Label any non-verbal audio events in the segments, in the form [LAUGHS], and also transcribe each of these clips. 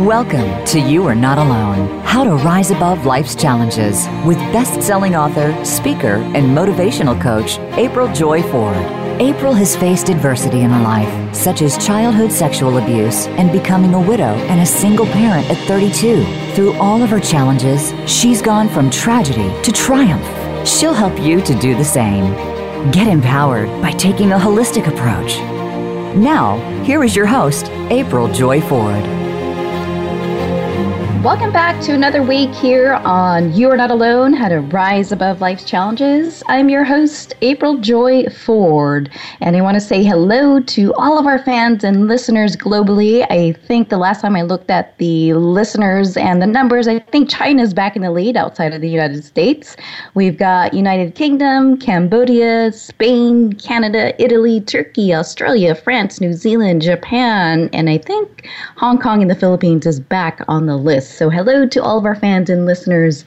Welcome to You Are Not Alone How to Rise Above Life's Challenges with best selling author, speaker, and motivational coach, April Joy Ford. April has faced adversity in her life, such as childhood sexual abuse and becoming a widow and a single parent at 32. Through all of her challenges, she's gone from tragedy to triumph. She'll help you to do the same. Get empowered by taking a holistic approach. Now, here is your host, April Joy Ford. Welcome back to another week here on You Are Not Alone How to Rise Above Life's Challenges. I'm your host, April Joy Ford, and I want to say hello to all of our fans and listeners globally. I think the last time I looked at the listeners and the numbers, I think China's back in the lead outside of the United States. We've got United Kingdom, Cambodia, Spain, Canada, Italy, Turkey, Australia, France, New Zealand, Japan, and I think Hong Kong and the Philippines is back on the list. So, hello to all of our fans and listeners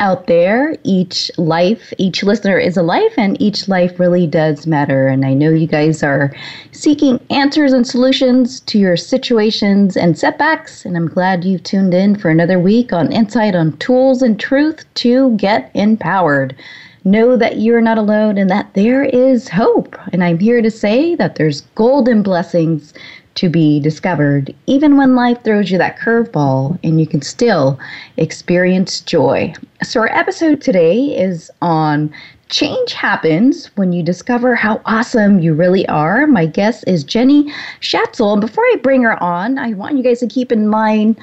out there. Each life, each listener is a life, and each life really does matter. And I know you guys are seeking answers and solutions to your situations and setbacks. And I'm glad you've tuned in for another week on Insight on Tools and Truth to Get Empowered. Know that you're not alone and that there is hope. And I'm here to say that there's golden blessings to be discovered, even when life throws you that curveball and you can still experience joy. So, our episode today is on change happens when you discover how awesome you really are. My guest is Jenny Schatzle. And before I bring her on, I want you guys to keep in mind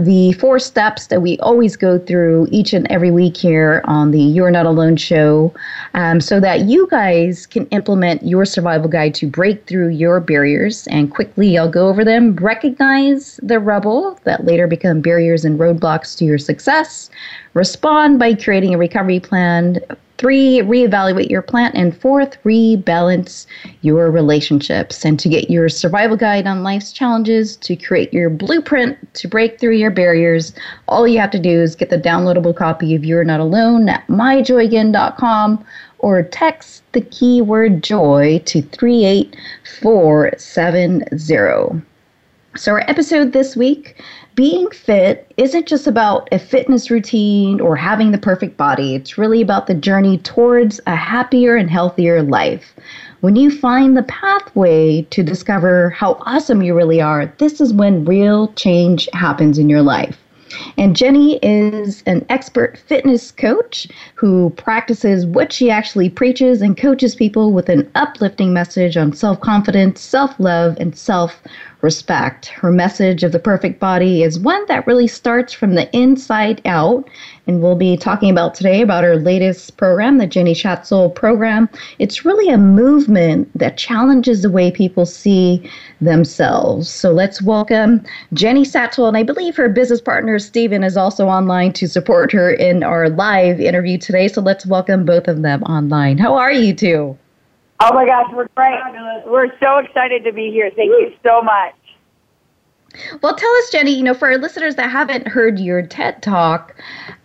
the four steps that we always go through each and every week here on the You're Not Alone show um, so that you guys can implement your survival guide to break through your barriers. And quickly, I'll go over them. Recognize the rubble that later become barriers and roadblocks to your success. Respond by creating a recovery plan Three, reevaluate your plan. And fourth, rebalance your relationships. And to get your survival guide on life's challenges, to create your blueprint to break through your barriers, all you have to do is get the downloadable copy of You're Not Alone at myjoyagain.com or text the keyword joy to 38470. So, our episode this week being fit isn't just about a fitness routine or having the perfect body. It's really about the journey towards a happier and healthier life. When you find the pathway to discover how awesome you really are, this is when real change happens in your life. And Jenny is an expert fitness coach who practices what she actually preaches and coaches people with an uplifting message on self confidence, self love, and self respect. Her message of the perfect body is one that really starts from the inside out. And we'll be talking about today about her latest program, the Jenny Schatzle program. It's really a movement that challenges the way people see themselves. So let's welcome Jenny Schatzle. And I believe her business partner, Stephen, is also online to support her in our live interview today. So let's welcome both of them online. How are you two? Oh my gosh, we're great. We're so excited to be here. Thank you so much. Well, tell us, Jenny, you know, for our listeners that haven't heard your TED talk,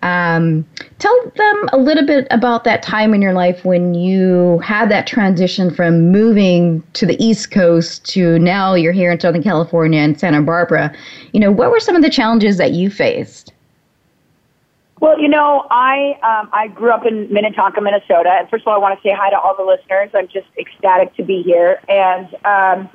um, tell them a little bit about that time in your life when you had that transition from moving to the East Coast to now you're here in Southern California and Santa Barbara. You know, what were some of the challenges that you faced? Well, you know, I um, I grew up in Minnetonka, Minnesota, and first of all, I want to say hi to all the listeners. I'm just ecstatic to be here, and um,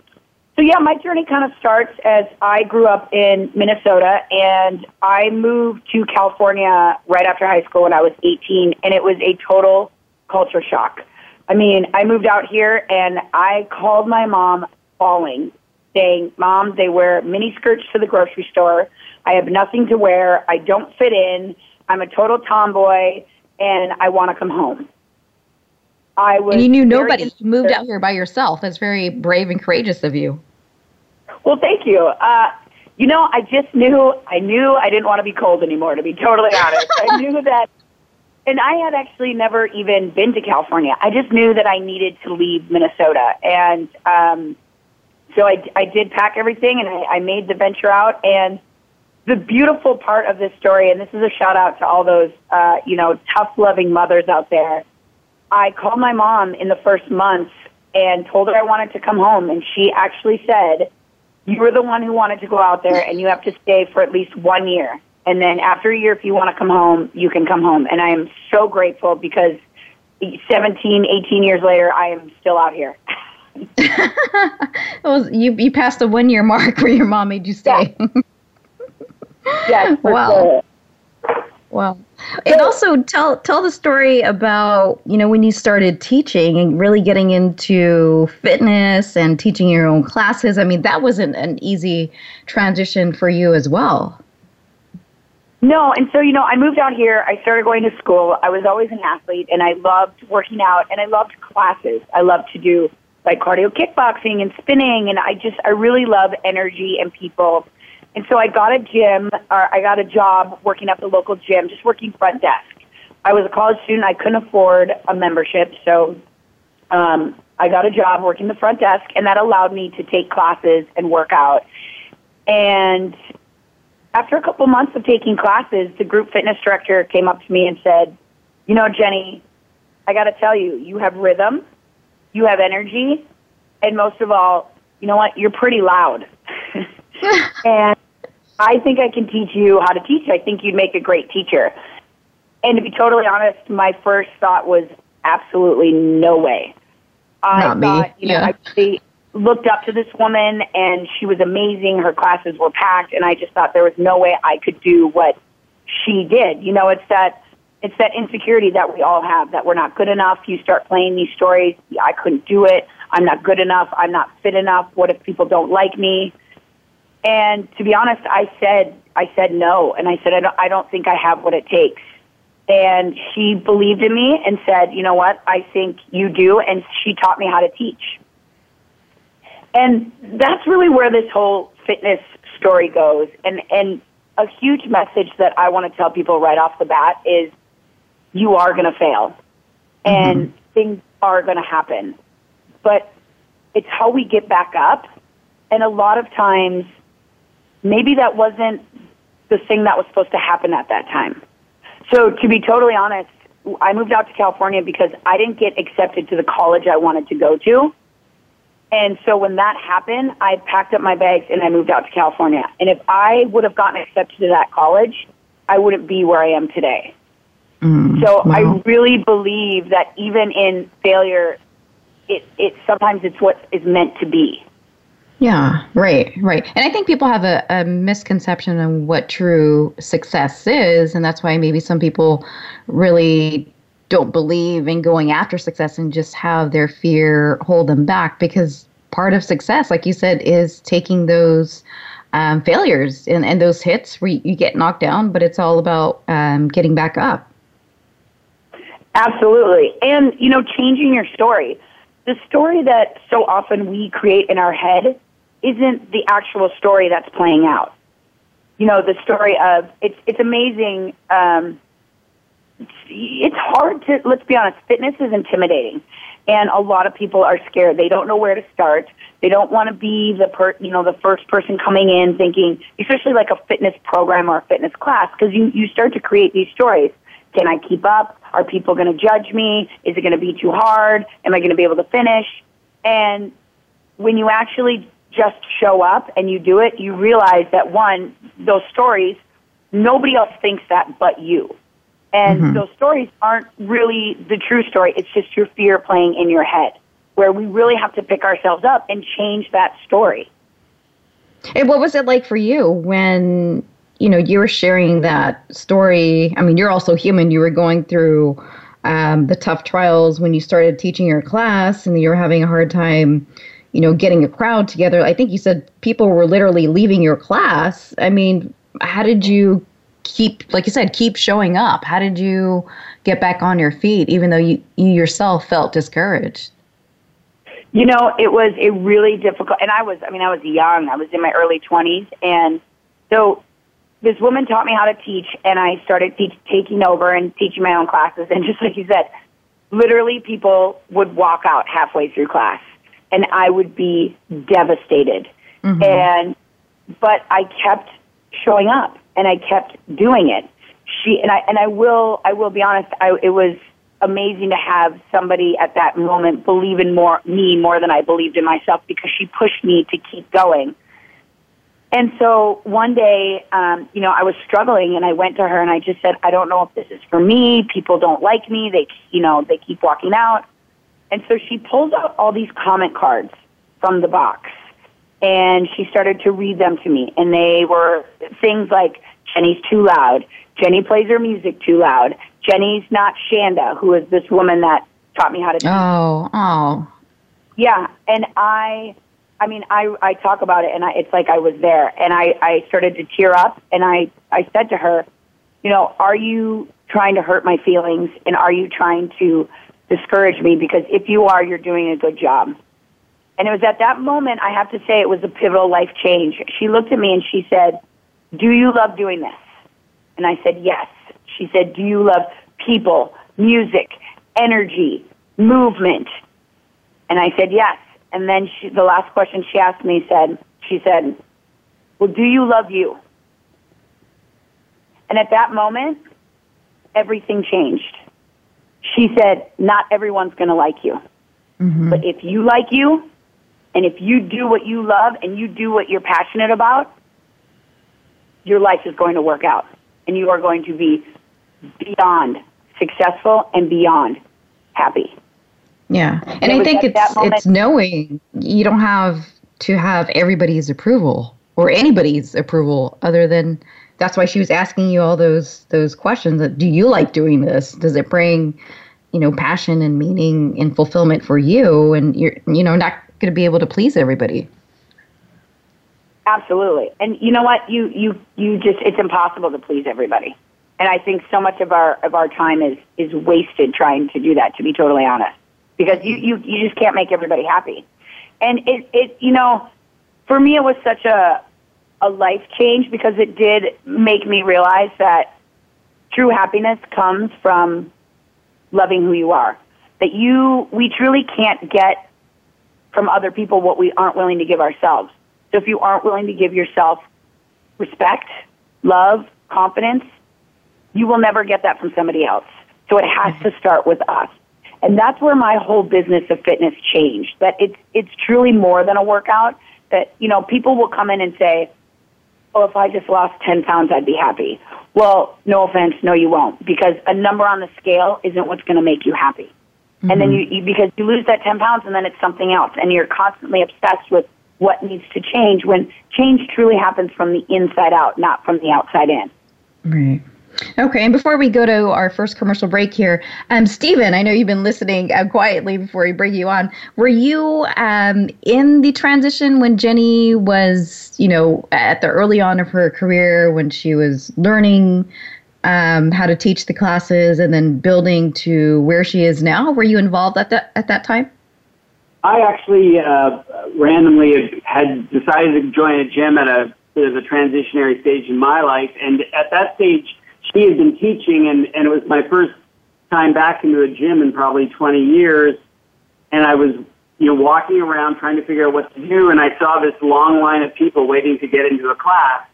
so yeah, my journey kind of starts as I grew up in Minnesota, and I moved to California right after high school when I was 18, and it was a total culture shock. I mean, I moved out here, and I called my mom bawling, saying, "Mom, they wear mini skirts to the grocery store. I have nothing to wear. I don't fit in." I'm a total tomboy and I want to come home. I was. And you knew nobody. You moved out here by yourself. That's very brave and courageous of you. Well, thank you. Uh, you know, I just knew. I knew I didn't want to be cold anymore. To be totally honest, I knew [LAUGHS] that. And I had actually never even been to California. I just knew that I needed to leave Minnesota, and um, so I, I did pack everything, and I, I made the venture out. And the beautiful part of this story, and this is a shout out to all those, uh, you know, tough loving mothers out there. I called my mom in the first month and told her I wanted to come home, and she actually said, you were the one who wanted to go out there and you have to stay for at least one year. And then after a year, if you want to come home, you can come home. And I am so grateful because 17, 18 years later, I am still out here. [LAUGHS] well, you, you passed the one year mark where your mom made you stay. Yeah. [LAUGHS] yes, wow. Sure. Wow. And also tell tell the story about, you know, when you started teaching and really getting into fitness and teaching your own classes. I mean, that wasn't an easy transition for you as well. No, and so you know, I moved out here. I started going to school. I was always an athlete, and I loved working out, and I loved classes. I loved to do like cardio kickboxing and spinning, and I just I really love energy and people. And so I got a gym, or I got a job working at the local gym, just working front desk. I was a college student. I couldn't afford a membership, so um, I got a job working the front desk, and that allowed me to take classes and work out. And after a couple months of taking classes, the group fitness director came up to me and said, You know, Jenny, I got to tell you, you have rhythm, you have energy, and most of all, you know what? You're pretty loud. [LAUGHS] and I think I can teach you how to teach. I think you'd make a great teacher. And to be totally honest, my first thought was absolutely no way. I Not thought, me. you know, yeah. I, looked up to this woman and she was amazing. Her classes were packed and I just thought there was no way I could do what she did. You know, it's that it's that insecurity that we all have that we're not good enough. You start playing these stories, I couldn't do it. I'm not good enough. I'm not fit enough. What if people don't like me? And to be honest, I said I said no and I said I don't I don't think I have what it takes. And she believed in me and said, "You know what? I think you do." And she taught me how to teach. And that's really where this whole fitness story goes. And, and a huge message that I want to tell people right off the bat is you are going to fail and mm-hmm. things are going to happen. But it's how we get back up. And a lot of times, maybe that wasn't the thing that was supposed to happen at that time. So to be totally honest, I moved out to California because I didn't get accepted to the college I wanted to go to. And so when that happened, I packed up my bags and I moved out to California. And if I would have gotten accepted to that college, I wouldn't be where I am today. Mm, so wow. I really believe that even in failure, it, it sometimes it's what is meant to be. Yeah, right, right. And I think people have a, a misconception on what true success is, and that's why maybe some people really don't believe in going after success and just have their fear hold them back because part of success like you said is taking those um, failures and, and those hits where you get knocked down but it's all about um, getting back up. Absolutely. And you know changing your story. The story that so often we create in our head isn't the actual story that's playing out. You know the story of it's it's amazing um, it's hard to let's be honest fitness is intimidating. And a lot of people are scared. They don't know where to start. They don't want to be the per you know the first person coming in thinking especially like a fitness program or a fitness class because you you start to create these stories. Can i keep up? Are people going to judge me? Is it going to be too hard? Am i going to be able to finish? And when you actually just show up and you do it you realize that one those stories nobody else thinks that but you and mm-hmm. those stories aren't really the true story. It's just your fear playing in your head, where we really have to pick ourselves up and change that story. And what was it like for you when you know you were sharing that story? I mean, you're also human. You were going through um, the tough trials when you started teaching your class, and you were having a hard time, you know, getting a crowd together. I think you said people were literally leaving your class. I mean, how did you keep like you said keep showing up? How did you get back on your feet even though you, you yourself felt discouraged? You know it was a really difficult and i was i mean i was young. I was in my early 20s and so this woman taught me how to teach and i started teach, taking over and teaching my own classes. [LAUGHS] And just like you said literally people would walk out halfway through class and i would be devastated mm-hmm. and but i kept showing up and I kept doing it. She and I and I will I will be honest. I, it was amazing to have somebody at that moment believe in more me more than I believed in myself because she pushed me to keep going. And so one day, um, you know, I was struggling and I went to her and I just said, I don't know if this is for me. People don't like me. They, you know, they keep walking out. And so she pulled out all these comment cards from the box and she started to read them to me. And they were things like, Jenny's too loud. Jenny plays her music too loud. Jenny's not Shanda, who is this woman that taught me how to. Oh, oh. Yeah, and I, I mean, I I talk about it, and I, it's like I was there, and I I started to tear up, and I I said to her, you know, are you trying to hurt my feelings, and are you trying to discourage me? Because if you are, you're doing a good job. And it was at that moment, I have to say, it was a pivotal life change. She looked at me and she said, Do you love doing this? And I said, Yes. She said, Do you love people, music, energy, movement? And I said, Yes. And then she, the last question she asked me said, She said, Well, do you love you? And at that moment, everything changed. She said, Not everyone's going to like you. Mm-hmm. But if you like you, and if you do what you love and you do what you're passionate about, your life is going to work out. And you are going to be beyond successful and beyond happy. Yeah. And, I think it's moment, it's knowing you don't have to have everybody's approval or anybody's approval other than that's why she was asking you all those those questions that do you like doing this? Does it bring you know passion and meaning and fulfillment for you and you're you know not going to be able to please everybody. Absolutely. And you know what? You you you just it's impossible to please everybody. And I think so much of our of our time is is wasted trying to do that to be totally honest. Because you you you just can't make everybody happy. And it it you know, for me it was such a a life change because it did make me realize that true happiness comes from loving who you are. That you we truly can't get from other people what we aren't willing to give ourselves. So if you aren't willing to give yourself respect, love, confidence, you will never get that from somebody else. So it has to start with us. And that's where my whole business of fitness changed. That it's it's truly more than a workout. That, you know, people will come in and say, Oh, if I just lost ten pounds I'd be happy. Well, no offense, no you won't. Because a number on the scale isn't what's gonna make you happy. Mm-hmm. And then you, you, because you lose that 10 pounds and then it's something else and you're constantly obsessed with what needs to change when change truly happens from the inside out, not from the outside in. Right. Okay, and before we go to our first commercial break here, um, Stephen, I know you've been listening uh, quietly before we bring you on. Were you um, in the transition when Jenny was, you know, at the early on of her career when she was learning um, how to teach the classes and then building to where she is now? Were you involved at that at that time? I actually uh, randomly had decided to join a gym at a bit of a transitionary stage in my life, and at that stage, she had been teaching, and, and it was my first time back into a gym in probably 20 years, and I was you know walking around trying to figure out what to do, and I saw this long line of people waiting to get into a class,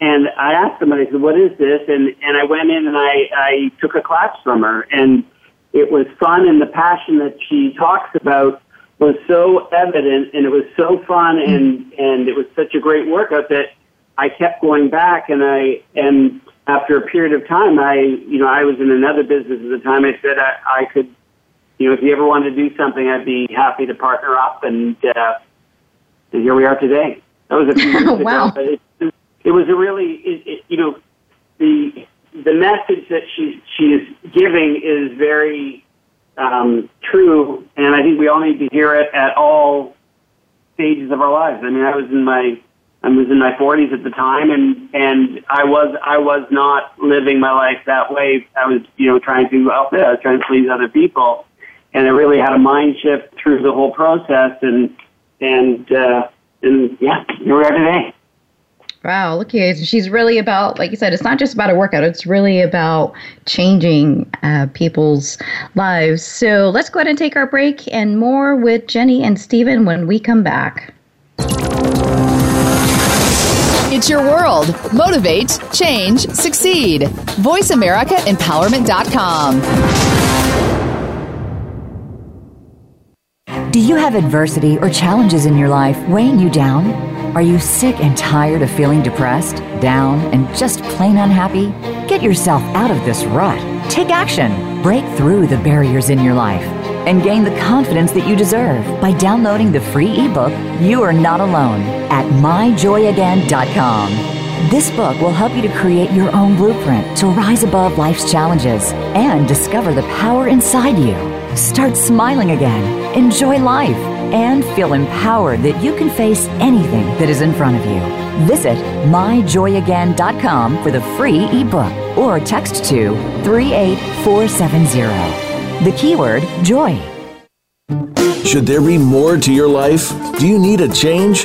and I asked them, I said, "What is this?" And and I went in and I I took a class from her, and it was fun, and the passion that she talks about was so evident, and it was so fun, and and it was such a great workout that I kept going back, and I and after a period of time, I you know I was in another business at the time. I said I, I could, you know, if you ever wanted to do something, I'd be happy to partner up, and uh, and here we are today. That was a few [LAUGHS] years wow. ago, but it, it was a really, it, it, you know, the the message that she she is giving is very um, true, and I think we all need to hear it at all stages of our lives. I mean, I was in my I was in my 40s at the time, and and I was I was not living my life that way. I was you know trying to well, I was trying to please other people, and I really had a mind shift through the whole process, and and uh, and yeah, here we are today. Wow, look at she's really about, like you said, it's not just about a workout. It's really about changing uh, people's lives. So let's go ahead and take our break and more with Jenny and Stephen when we come back. It's your world. Motivate, change, succeed. VoiceAmericaEmpowerment.com. Do you have adversity or challenges in your life weighing you down? Are you sick and tired of feeling depressed, down, and just plain unhappy? Get yourself out of this rut. Take action. Break through the barriers in your life and gain the confidence that you deserve by downloading the free ebook You Are Not Alone at myjoyagain.com. This book will help you to create your own blueprint to rise above life's challenges and discover the power inside you. Start smiling again, enjoy life, and feel empowered that you can face anything that is in front of you. Visit myjoyagain.com for the free ebook or text to 38470. The keyword joy. Should there be more to your life? Do you need a change?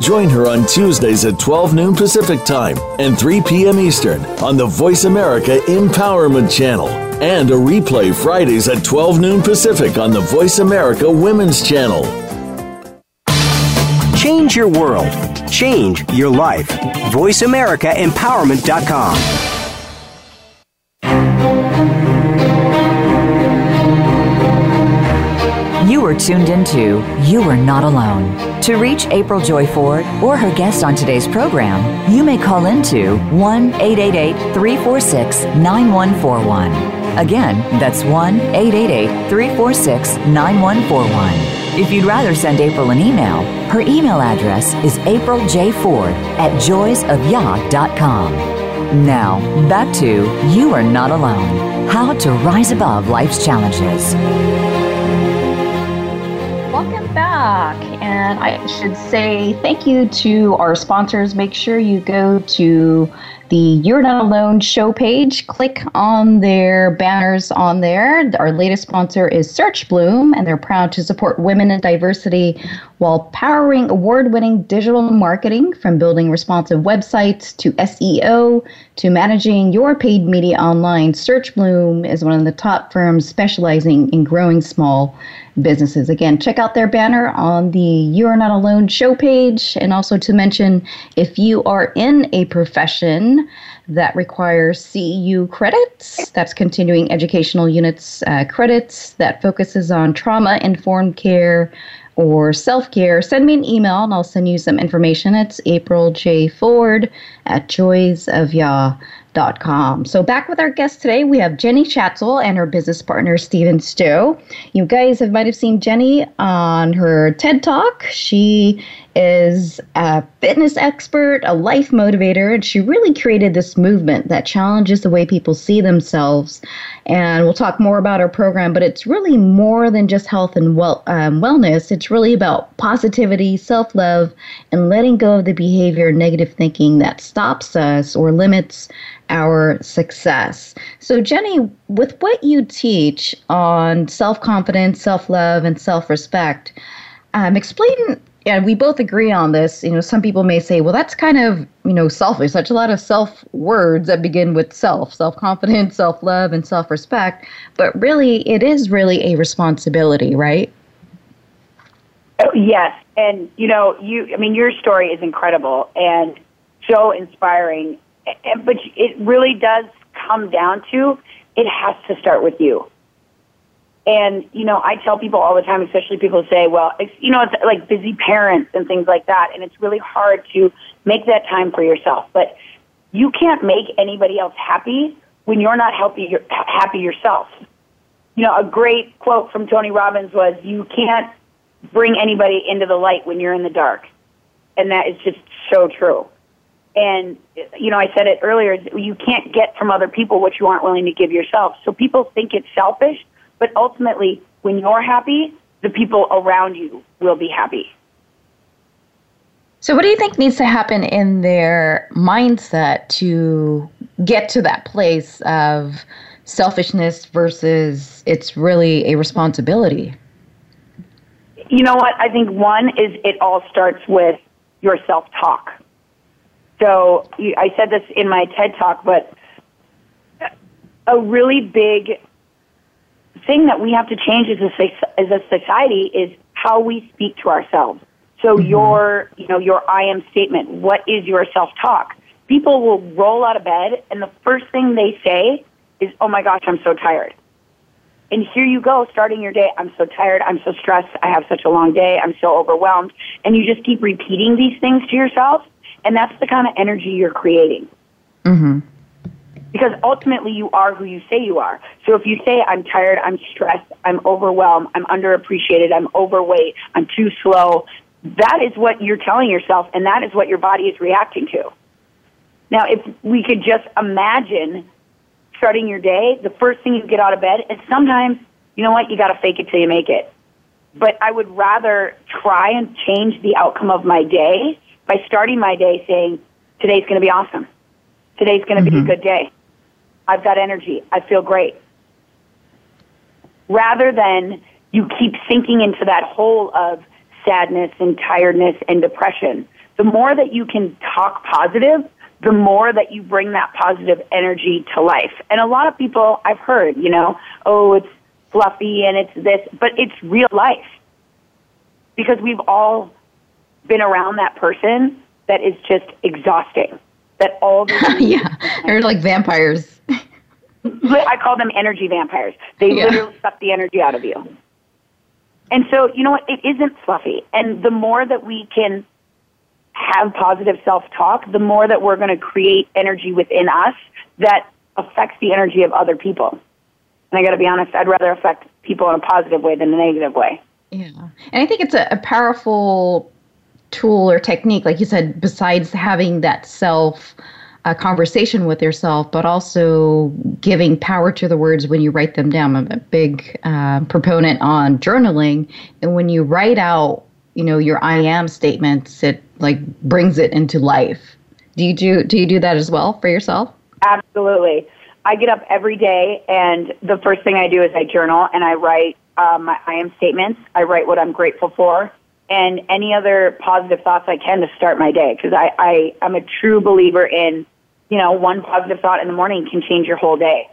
Join her on Tuesdays at 12 noon Pacific Time and 3 p.m. Eastern on the Voice America Empowerment Channel and a replay Fridays at 12 noon Pacific on the Voice America Women's Channel. Change your world. Change your life. VoiceAmericaEmpowerment.com. You are tuned into You Are Not Alone. To reach April Joy Ford or her guest on today's program, you may call into 1 888 346 9141. Again, that's 1 888 346 9141. If you'd rather send April an email, her email address is apriljford at joysofyah.com. Now, back to You Are Not Alone How to Rise Above Life's Challenges. Welcome back. And I should say thank you to our sponsors. Make sure you go to the You're Not Alone show page. Click on their banners on there. Our latest sponsor is Search Bloom, and they're proud to support women in diversity while powering award winning digital marketing from building responsive websites to SEO to managing your paid media online. Search Bloom is one of the top firms specializing in growing small businesses. Again, check out their banner on the You're Not Alone show page. And also to mention if you are in a profession that requires CEU credits, that's continuing educational units uh, credits, that focuses on trauma informed care or self care, send me an email and I'll send you some information. It's April J. Ford at joysofyah.com. So, back with our guest today, we have Jenny Schatzle and her business partner, Stephen Stowe. You guys have, might have seen Jenny on her TED Talk. She is a fitness expert, a life motivator, and she really created this movement that challenges the way people see themselves. And we'll talk more about her program, but it's really more than just health and well, um, wellness. It's really about positivity, self love, and letting go of the behavior negative thinking that stops us or limits our success. So, Jenny, with what you teach on self confidence, self love, and self respect, um, explain and we both agree on this. You know, some people may say, well, that's kind of, you know, selfish. Such a lot of self words that begin with self, self confidence, [LAUGHS] self love, and self respect. But really, it is really a responsibility, right? Oh, yes. And, you know, you, I mean, your story is incredible and so inspiring. And, but it really does come down to it has to start with you. And, you know, I tell people all the time, especially people say, well, it's, you know, it's like busy parents and things like that. And it's really hard to make that time for yourself. But you can't make anybody else happy when you're not happy yourself. You know, a great quote from Tony Robbins was, you can't bring anybody into the light when you're in the dark. And that is just so true. And, you know, I said it earlier, you can't get from other people what you aren't willing to give yourself. So people think it's selfish but ultimately, when you're happy, the people around you will be happy. So, what do you think needs to happen in their mindset to get to that place of selfishness versus it's really a responsibility? You know what? I think one is it all starts with your self talk. so I said this in my TED talk, but a really big thing that we have to change as a, as a society is how we speak to ourselves. So mm-hmm. your, you know, your I am statement, what is your self-talk? People will roll out of bed and the first thing they say is, oh my gosh, I'm so tired. And here you go, starting your day. I'm so tired. I'm so stressed. I have such a long day. I'm so overwhelmed. And you just keep repeating these things to yourself. And that's the kind of energy you're creating. Mm-hmm. Because ultimately you are who you say you are. So if you say, I'm tired, I'm stressed, I'm overwhelmed, I'm underappreciated, I'm overweight, I'm too slow, that is what you're telling yourself and that is what your body is reacting to. Now, if we could just imagine starting your day, the first thing you get out of bed, and sometimes, you know what, you gotta fake it till you make it. But I would rather try and change the outcome of my day by starting my day saying, today's gonna be awesome. Today's gonna mm-hmm. be a mm-hmm. good day. I've got energy. I feel great. Rather than you keep sinking into that hole of sadness and tiredness and depression. The more that you can talk positive, the more that you bring that positive energy to life. And a lot of people I've heard, you know, oh, it's fluffy and it's this, but it's real life. Because we've all been around that person that is just exhausting. That all [LAUGHS] the yeah, they're like vampires. I call them energy vampires. They yeah. literally suck the energy out of you. And so, you know what? It isn't fluffy. And the more that we can have positive self-talk, the more that we're going to create energy within us that affects the energy of other people. And I got to be honest, I'd rather affect people in a positive way than a negative way. Yeah. And I think it's a, a powerful tool or technique, like you said, besides having that self a conversation with yourself, but also giving power to the words when you write them down. I'm a big uh, proponent on journaling, and when you write out, you know, your I am statements, it like brings it into life. Do you do do you do that as well for yourself? Absolutely. I get up every day, and the first thing I do is I journal and I write um, my I am statements. I write what I'm grateful for and any other positive thoughts I can to start my day because I, I I'm a true believer in you know one positive thought in the morning can change your whole day.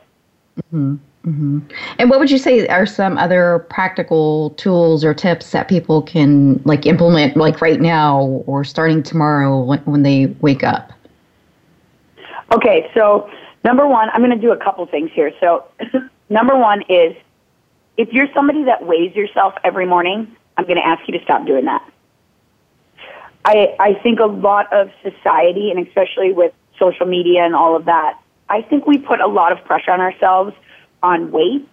Mm-hmm. Mm-hmm. And what would you say are some other practical tools or tips that people can like implement like right now or starting tomorrow when, when they wake up? Okay, so number one, I'm going to do a couple things here. So [LAUGHS] number one is if you're somebody that weighs yourself every morning, I'm going to ask you to stop doing that. I, I think a lot of society, and especially with social media and all of that, I think we put a lot of pressure on ourselves on weight.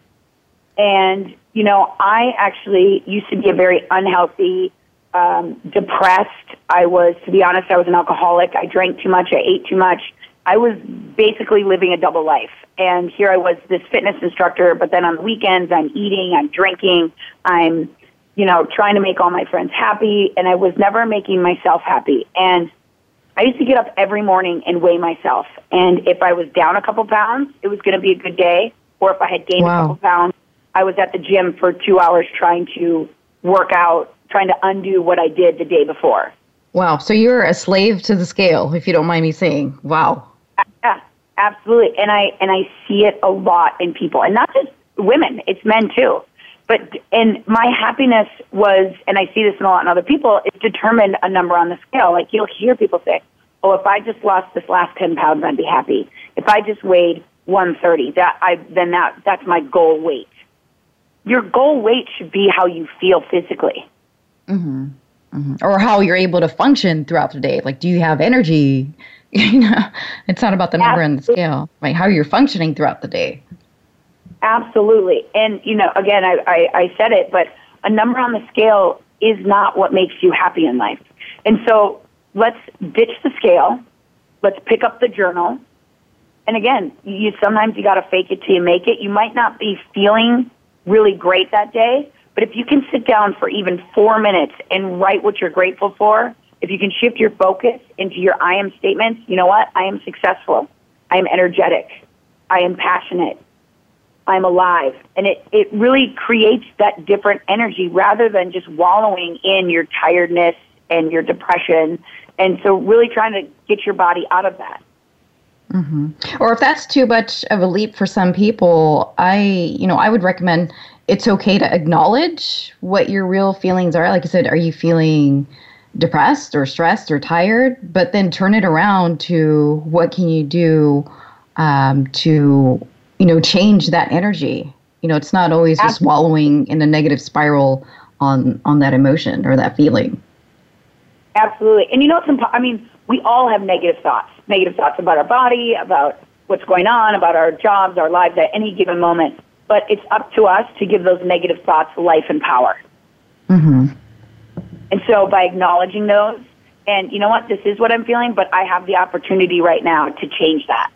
And, you know, I actually used to be a very unhealthy, um, depressed. I was, to be honest, I was an alcoholic. I drank too much. I ate too much. I was basically living a double life. And here I was, this fitness instructor, but then on the weekends, I'm eating, I'm drinking, I'm, you know, trying to make all my friends happy, and I was never making myself happy. And I used to get up every morning and weigh myself. And if I was down a couple pounds, it was going to be a good day or if I had gained wow. a couple pounds, I was at the gym for two hours trying to work out, trying to undo what I did the day before. Wow. So you're a slave to the scale, if you don't mind me saying. Wow. Yeah, absolutely. And I and I see it a lot in people, and not just women; it's men too. But and my happiness was, and I see this in a lot in other people, is determined a number on the scale. Like you'll hear people say, "Oh, if I just lost this last ten pounds, I'd be happy. If I just weighed 130. That I then that that's my goal weight. Your goal weight should be how you feel physically. Mm-hmm. Mm-hmm. Or how you're able to function throughout the day. Like, do you have energy? [LAUGHS] you know, it's not about the number on the scale, right? How you're functioning throughout the day. Absolutely. And, you know, again, I, I, I said it, but a number on the scale is not what makes you happy in life. And so let's ditch the scale. Let's pick up the journal and again, you sometimes you got to fake it till you make it. You might not be feeling really great that day, but if you can sit down for even four minutes and write what you're grateful for, if you can shift your focus into your I am statements, you know what? I am successful. I am energetic. I am passionate. I'm alive. And it, it really creates that different energy rather than just wallowing in your tiredness and your depression. And so really trying to get your body out of that. Mm-hmm. Or if that's too much of a leap for some people, I, you know, I would recommend it's okay to acknowledge what your real feelings are. Like I said, are you feeling depressed or stressed or tired? But then turn it around to what can you do um, to, you know, change that energy. You know, it's not always Absolutely. just wallowing in a negative spiral on on that emotion or that feeling. Absolutely, and you know, it's imp- I mean, we all have negative thoughts, negative thoughts about our body, about what's going on, about our jobs, our lives at any given moment. But it's up to us to give those negative thoughts life and power. Mm-hmm. And so, by acknowledging those, and you know what, this is what I'm feeling, but I have the opportunity right now to change that,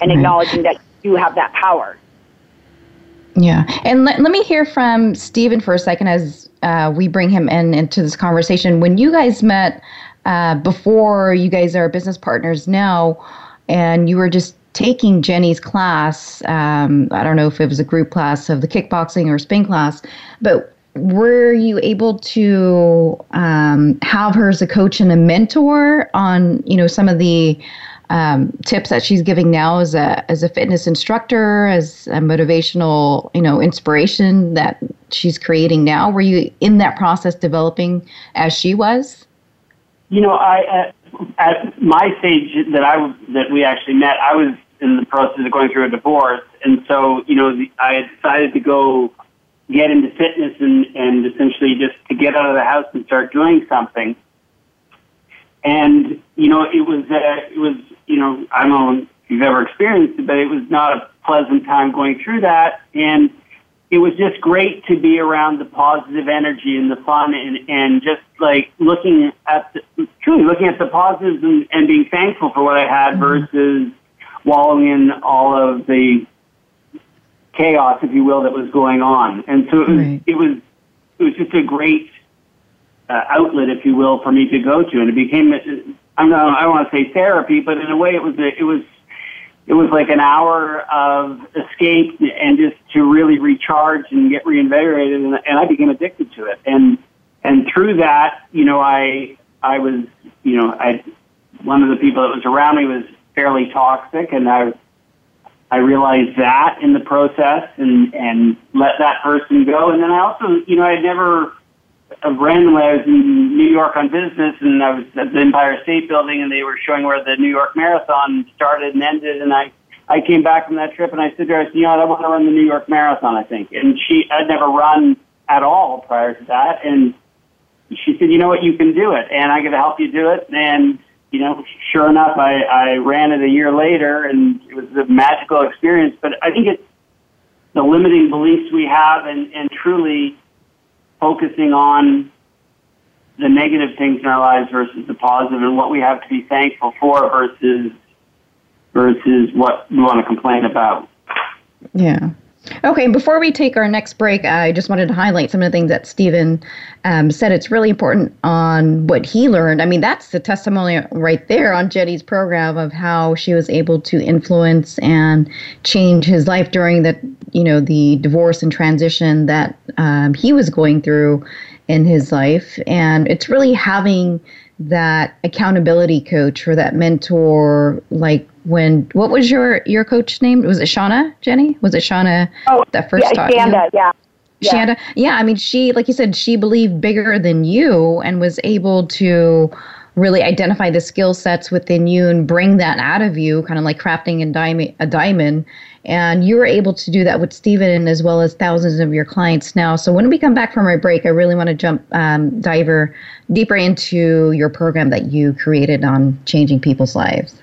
and right. acknowledging that you have that power. Yeah. And let, let me hear from Stephen for a second as uh, we bring him in into this conversation. When you guys met uh, before you guys are business partners now, and you were just taking Jenny's class, um, I don't know if it was a group class of the kickboxing or spin class, but were you able to um, have her as a coach and a mentor on, you know, some of the um, tips that she's giving now as a as a fitness instructor, as a motivational, you know, inspiration that she's creating now? Were you in that process developing as she was? You know, I at, at my stage that I that we actually met, I was in the process of going through a divorce, and so you know, the, I decided to go get into fitness and and essentially just to get out of the house and start doing something. And you know, it was uh, it was you know I don't know if you've ever experienced it, but it was not a pleasant time going through that. And it was just great to be around the positive energy and the fun and and just like looking at the, truly looking at the positives and, and being thankful for what I had mm-hmm. versus wallowing in all of the chaos, if you will, that was going on. And so it was right. it was it was just a great uh, outlet, if you will, for me to go to, and it became I'm not, I don't want to say therapy, but in a way, it was a, it was it was like an hour of escape and just to really recharge and get reinvigorated, and, and I became addicted to it. And and through that, you know, I I was you know I one of the people that was around me was fairly toxic, and I I realized that in the process and and let that person go. And then I also you know I never randomly, I was in New York on business, and I was at the Empire State Building, and they were showing where the New York Marathon started and ended, and I I came back from that trip, and I said to her, I said, you know, I want to run the New York Marathon, I think, and she I'd never run at all prior to that, and she said, you know what, you can do it, and I'm going to help you do it, and you know, sure enough, I, I ran it a year later, and it was a magical experience. But I think it's the limiting beliefs we have, and, and truly focusing on the negative things in our lives versus the positive and what we have to be thankful for versus versus what we want to complain about. Yeah. Okay, before we take our next break, I just wanted to highlight some of the things that Stephen um, said. It's really important on what he learned. I mean, that's the testimony right there on Jenny's program of how she was able to influence and change his life during the, you know, the divorce and transition that um, he was going through in his life. And it's really having that accountability coach or that mentor like when what was your your coach name was it shauna jenny was it shauna oh that first yeah, Shanda, yeah yeah. Shanda, yeah, I mean, she, like you said, she believed bigger than you and was able to really identify the skill sets within you and bring that out of you, kind of like crafting a diamond, a diamond. And you were able to do that with Stephen as well as thousands of your clients now. So when we come back from our break, I really want to jump um, diver deeper into your program that you created on changing people's lives.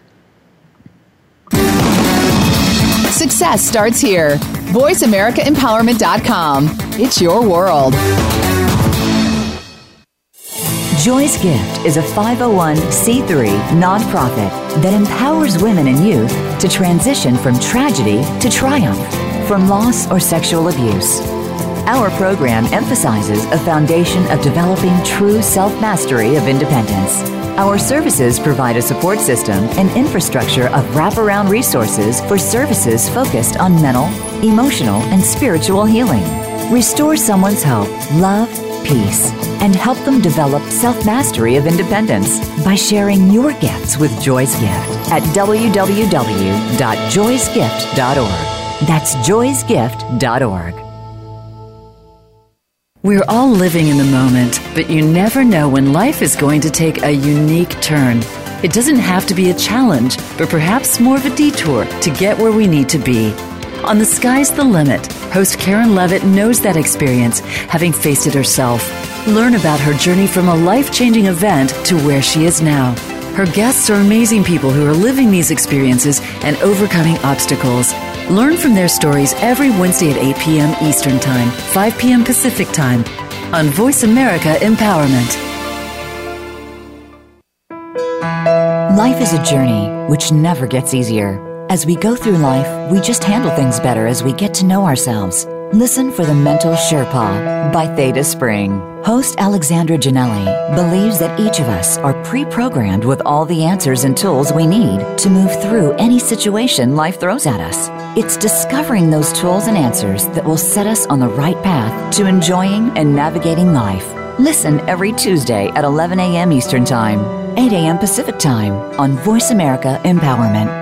Success starts here. VoiceAmericaEmpowerment.com. It's your world. Joy's Gift is a 501c3 nonprofit that empowers women and youth to transition from tragedy to triumph, from loss or sexual abuse. Our program emphasizes a foundation of developing true self mastery of independence. Our services provide a support system and infrastructure of wraparound resources for services focused on mental, emotional, and spiritual healing. Restore someone's hope, love, peace and help them develop self mastery of independence by sharing your gifts with Joy's Gift at www.joysgift.org. That's joysgift.org. We're all living in the moment, but you never know when life is going to take a unique turn. It doesn't have to be a challenge, but perhaps more of a detour to get where we need to be. On The Sky's the Limit, host Karen Levitt knows that experience, having faced it herself. Learn about her journey from a life changing event to where she is now. Her guests are amazing people who are living these experiences and overcoming obstacles. Learn from their stories every Wednesday at 8 p.m. Eastern Time, 5 p.m. Pacific Time on Voice America Empowerment. Life is a journey which never gets easier. As we go through life, we just handle things better as we get to know ourselves. Listen for The Mental Sherpa by Theta Spring. Host Alexandra Janelli believes that each of us are pre programmed with all the answers and tools we need to move through any situation life throws at us. It's discovering those tools and answers that will set us on the right path to enjoying and navigating life. Listen every Tuesday at 11 a.m. Eastern Time, 8 a.m. Pacific Time on Voice America Empowerment.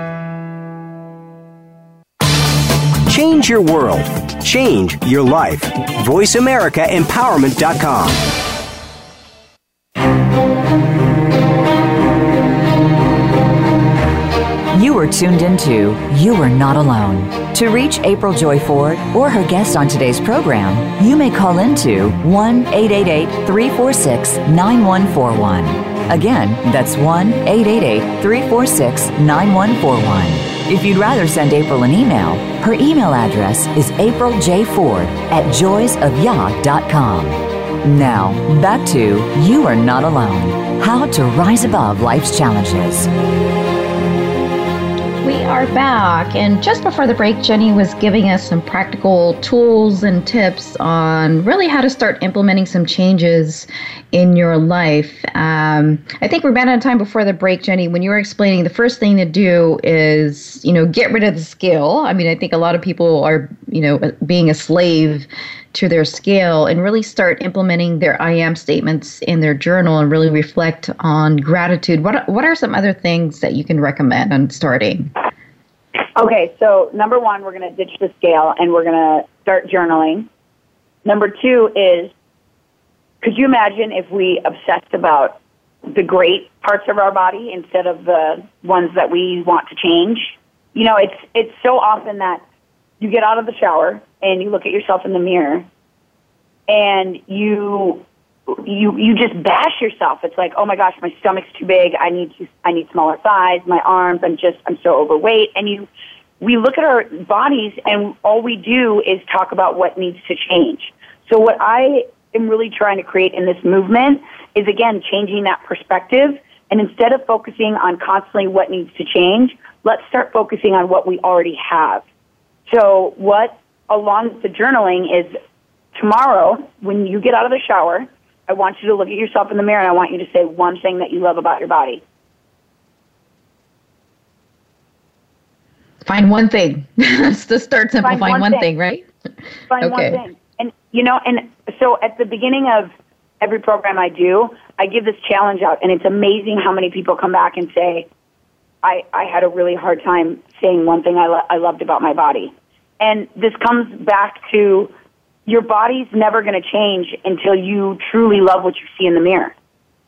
Change your world. Change your life. VoiceAmericaEmpowerment.com. You are tuned into You Are Not Alone. To reach April Joy Ford or her guest on today's program, you may call into 1 888 346 9141. Again, that's 1 888 346 9141. If you'd rather send April an email, her email address is apriljford at joysofyah.com. Now, back to You Are Not Alone How to Rise Above Life's Challenges. We are back, and just before the break, Jenny was giving us some practical tools and tips on really how to start implementing some changes in your life. Um, I think we're about out of time before the break, Jenny. When you were explaining, the first thing to do is, you know, get rid of the scale. I mean, I think a lot of people are, you know, being a slave to their scale and really start implementing their I am statements in their journal and really reflect on gratitude. What what are some other things that you can recommend on starting? Okay, so number one, we're going to ditch the scale and we're going to start journaling. Number two is, could you imagine if we obsessed about the great parts of our body instead of the ones that we want to change? You know, it's it's so often that you get out of the shower and you look at yourself in the mirror and you you you just bash yourself. It's like, oh my gosh, my stomach's too big. I need to I need smaller thighs. My arms, I'm just I'm so overweight. And you, we look at our bodies, and all we do is talk about what needs to change. So what I am really trying to create in this movement is again changing that perspective. And instead of focusing on constantly what needs to change, let's start focusing on what we already have. So what along with the journaling is tomorrow when you get out of the shower, I want you to look at yourself in the mirror and I want you to say one thing that you love about your body. Find one thing. [LAUGHS] Let's just start simple. Find, Find one, thing. thing. right? Find okay. one thing. And you know, and so at the beginning of every program I do, I give this challenge out, and it's amazing how many people come back and say, "I I had a really hard time saying one thing I lo- I loved about my body." And this comes back to your body's never going to change until you truly love what you see in the mirror.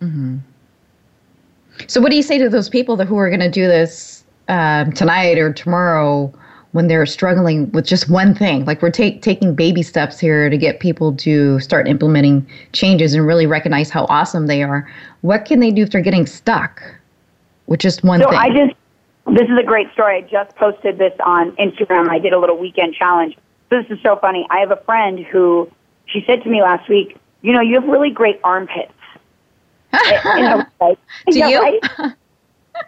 Mm-hmm. So, what do you say to those people that, who are going to do this um, tonight or tomorrow when they're struggling with just one thing? Like, we're take, taking baby steps here to get people to start implementing changes and really recognize how awesome they are. What can they do if they're getting stuck with just one so thing? I just this is a great story. I just posted this on Instagram. I did a little weekend challenge. This is so funny. I have a friend who she said to me last week, "You know, you have really great armpits." [LAUGHS] and I was like, "Do you?" Right?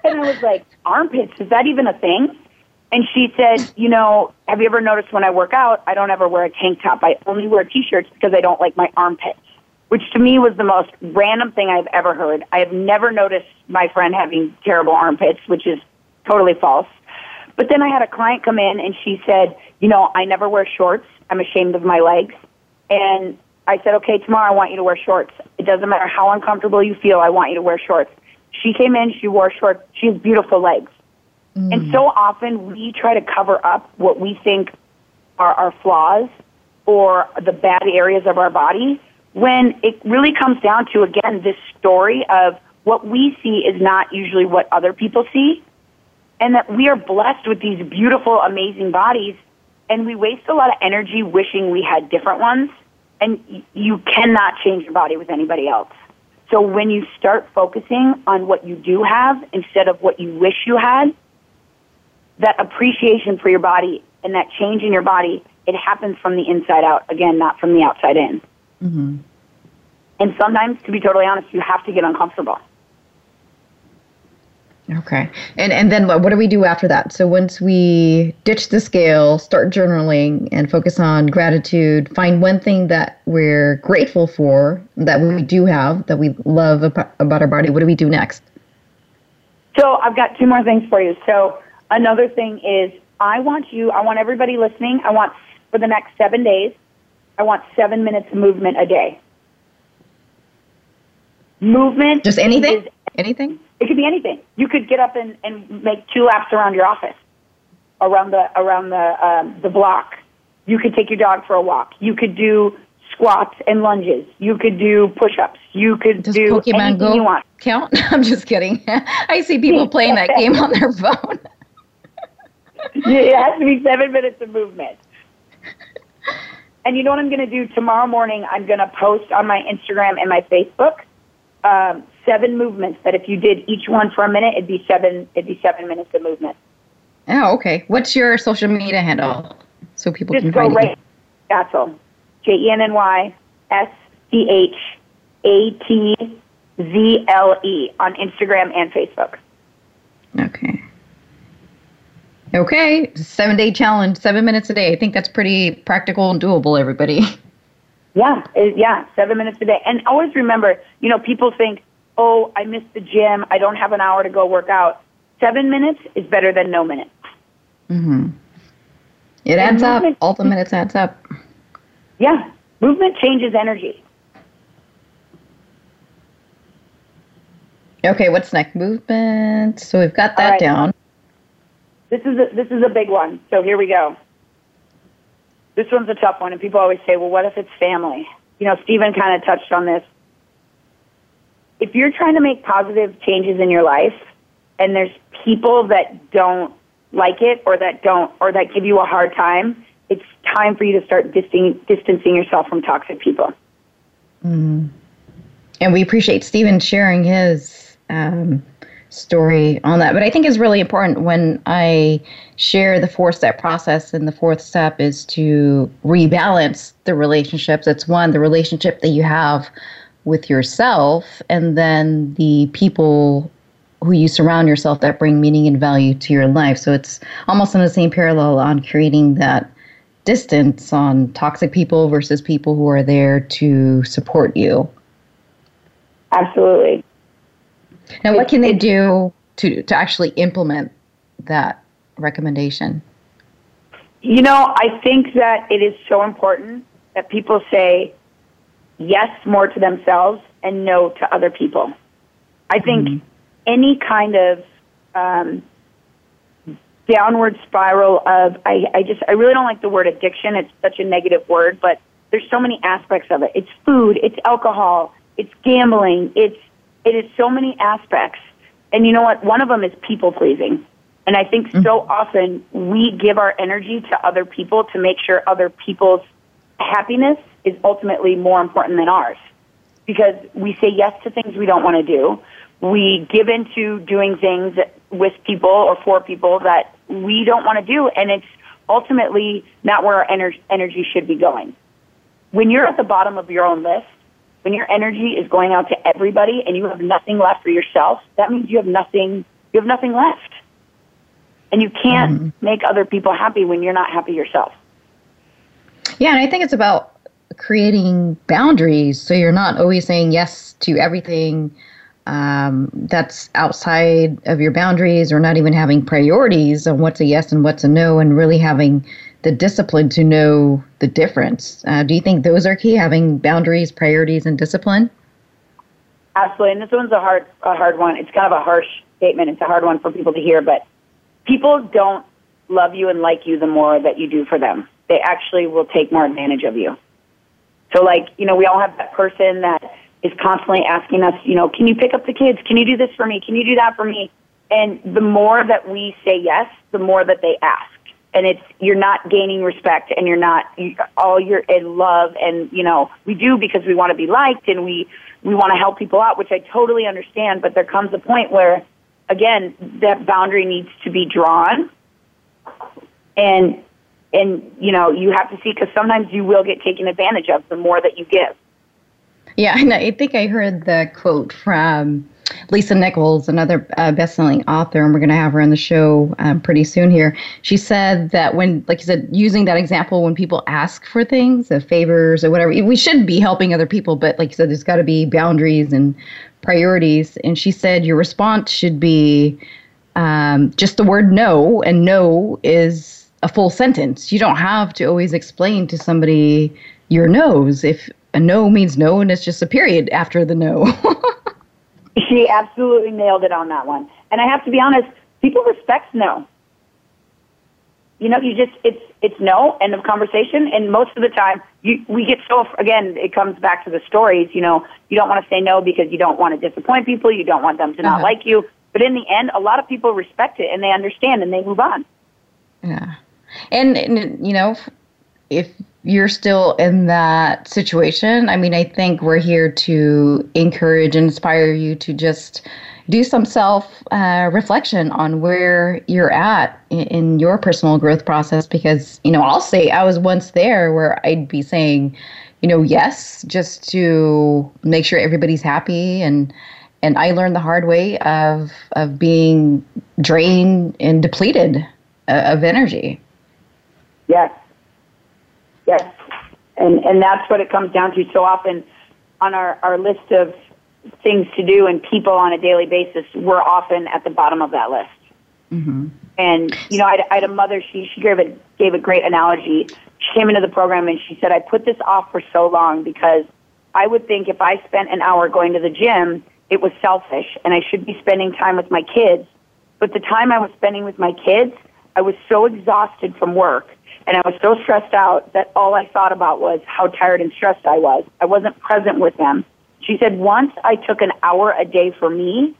and I was like, "Armpits? Is that even a thing?" And she said, "You know, have you ever noticed when I work out, I don't ever wear a tank top. I only wear t-shirts because I don't like my armpits." Which to me was the most random thing I've ever heard. I have never noticed my friend having terrible armpits, which is totally false. But then I had a client come in and she said, you know, I never wear shorts. I'm ashamed of my legs. And I said, okay, tomorrow I want you to wear shorts. It doesn't matter how uncomfortable you feel. I want you to wear shorts. She came in, she wore shorts. She has beautiful legs. Mm. And so often we try to cover up what we think are our flaws or the bad areas of our body when it really comes down to, again, this story of what we see is not usually what other people see. And that we are blessed with these beautiful, amazing bodies. And we waste a lot of energy wishing we had different ones. And you cannot change your body with anybody else. So when you start focusing on what you do have instead of what you wish you had, that appreciation for your body and that change in your body, it happens from the inside out. Again, not from the outside in. Mm-hmm. And sometimes, to be totally honest, you have to get uncomfortable. Okay. And and then what, what do we do after that? So once we ditch the scale, start journaling and focus on gratitude, find one thing that we're grateful for that we do have that we love about, our body. What do we do next? So I've got two more things for you. So another thing is I want you, I want everybody listening, I want for the next 7 days, I want 7 minutes of movement a day. Movement Just anything? Is, anything? It could be anything. You could get up and, and make two laps around your office, around the around the um, the block. You could take your dog for a walk. You could do squats and lunges. You could do push-ups. You could Does do Pokemon anything Go you want. Count? [LAUGHS] I'm just kidding. [LAUGHS] I see people playing that game on their phone. [LAUGHS] it has to be seven minutes of movement. And you know what I'm going to do tomorrow morning? I'm going to post on my Instagram and my Facebook um, seven movements that if you did each one for a minute, it'd be seven. It'd be seven minutes of movement. Oh, okay. What's your social media handle so people Just can go find right. Schatzle, J E N N Y S C H A T Z L E on Instagram and Facebook. Okay. Okay, seven day challenge, seven minutes a day. I think that's pretty practical and doable, everybody. Yeah, yeah, seven minutes a day. And always remember, you know, people think, oh, I missed the gym. I don't have an hour to go work out. Seven minutes is better than no minutes. Mm-hmm. It adds up. All the minutes adds up. Yeah, movement changes energy. Okay, what's next? Movement. So we've got that right. down. This is a, this is a big one. So here we go. This one's a tough one, and people always say, "Well, what if it's family?" You know, Stephen kind of touched on this. If you're trying to make positive changes in your life, and there's people that don't like it or that don't or that give you a hard time, it's time for you to start distancing, yourself from toxic people. Mm. And we appreciate Stephen sharing his um, story on that. But I think it's really important when I share the four step process. And the fourth step is to rebalance the relationships. It's one, the relationship that you have with yourself, and then the people who you surround yourself that bring meaning and value to your life. So it's almost in the same parallel on creating that distance on toxic people versus people who are there to support you. Absolutely. Now, what can they do to, to actually implement that recommendation? You know, I think that it is so important that people say yes more to themselves and no to other people. I think mm-hmm. any kind of um, downward spiral of I, I just I really don't like the word addiction. It's such a negative word, but there's so many aspects of it. It's food, it's alcohol, it's gambling, it's it is so many aspects. And you know what? One of them is people pleasing. And I think mm-hmm. so often we give our energy to other people to make sure other people's happiness is ultimately more important than ours. Because we say yes to things we don't want to do. We give into doing things with people or for people that we don't want to do. And it's ultimately not where our ener- energy should be going. When you're at the bottom of your own list, when your energy is going out to everybody and you have nothing left for yourself, that means you have nothing, you have nothing left. And you can't mm-hmm. make other people happy when you're not happy yourself. Yeah, and I think it's about creating boundaries so you're not always saying yes to everything um, that's outside of your boundaries or not even having priorities on what's a yes and what's a no and really having the discipline to know the difference. Uh, do you think those are key, having boundaries, priorities, and discipline? Absolutely, and this one's a hard, a hard one. It's kind of a harsh statement. It's a hard one for people to hear, but people don't love you and like you the more that you do for them. They actually will take more advantage of you. So, like, you know, we all have that person that is constantly asking us, you know, can you pick up the kids? Can you do this for me? Can you do that for me? And the more that we say yes, the more that they ask. And it's, you're not gaining respect and you're not, all you're in love. And, you know, we do because we want to be liked and we, we want to help people out, which I totally understand. But there comes a point where, again, that boundary needs to be drawn. And, and, you know, you have to see because sometimes you will get taken advantage of the more that you give. Yeah, know. I think I heard the quote from Lisa Nichols, another uh, best-selling author, and we're going to have her on the show um, pretty soon here. She said that when, like you said, using that example, when people ask for things, uh, favors or whatever, we should be helping other people, but like you said, there's got to be boundaries and priorities. And she said your response should be um, just the word no, and no is a full sentence. You don't have to always explain to somebody your no's if a no means no and it's just a period after the no. [LAUGHS] she absolutely nailed it on that one. And I have to be honest, people respect no. You know, you just it's it's no end of conversation. And most of the time, you we get so again, it comes back to the stories. You know, you don't want to say no because you don't want to disappoint people. You don't want them to not uh-huh. like you. But in the end, a lot of people respect it and they understand and they move on. Yeah, and, and you know, if you're still in that situation, I mean, I think we're here to encourage and inspire you to just do some self uh, reflection on where you're at in, in, your personal growth process. Because, you know, I'll say I was once there where I'd be saying, you know, yes, just to make sure everybody's happy. And, and I learned the hard way of, of being drained and depleted uh, of energy. Yes Yes. And, and that's what it comes down to so often on our, our list of things to do and people on a daily basis, we're often at the bottom of that list. Mm-hmm. And, you know, I, I had a mother, she, she gave, a, gave a great analogy. She came into the program and she said, I put this off for so long because I would think if I spent an hour going to the gym, it was selfish and I should be spending time with my kids. But the time I was spending with my kids, I was so exhausted from work and I was so stressed out that all I thought about was how tired and stressed I was. I wasn't present with them. She said, once I took an hour a day for me,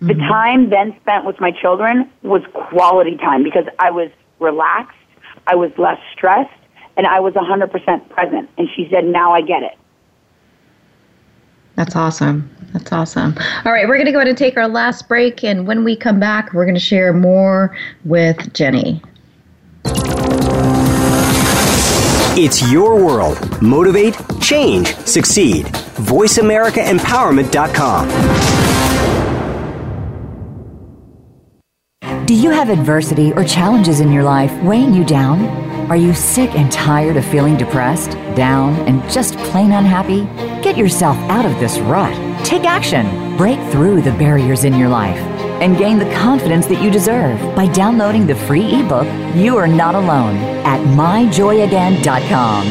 mm-hmm. the time then spent with my children was quality time because I was relaxed, I was less stressed, and I was 100% present. And she said, now I get it. That's awesome. That's awesome. All right, we're going to go ahead and take our last break. And when we come back, we're going to share more with Jenny. It's your world. Motivate, change, succeed. VoiceAmericaEmpowerment.com. Do you have adversity or challenges in your life weighing you down? Are you sick and tired of feeling depressed, down, and just plain unhappy? Get yourself out of this rut. Take action. Break through the barriers in your life and gain the confidence that you deserve by downloading the free ebook You Are Not Alone at myjoyagain.com.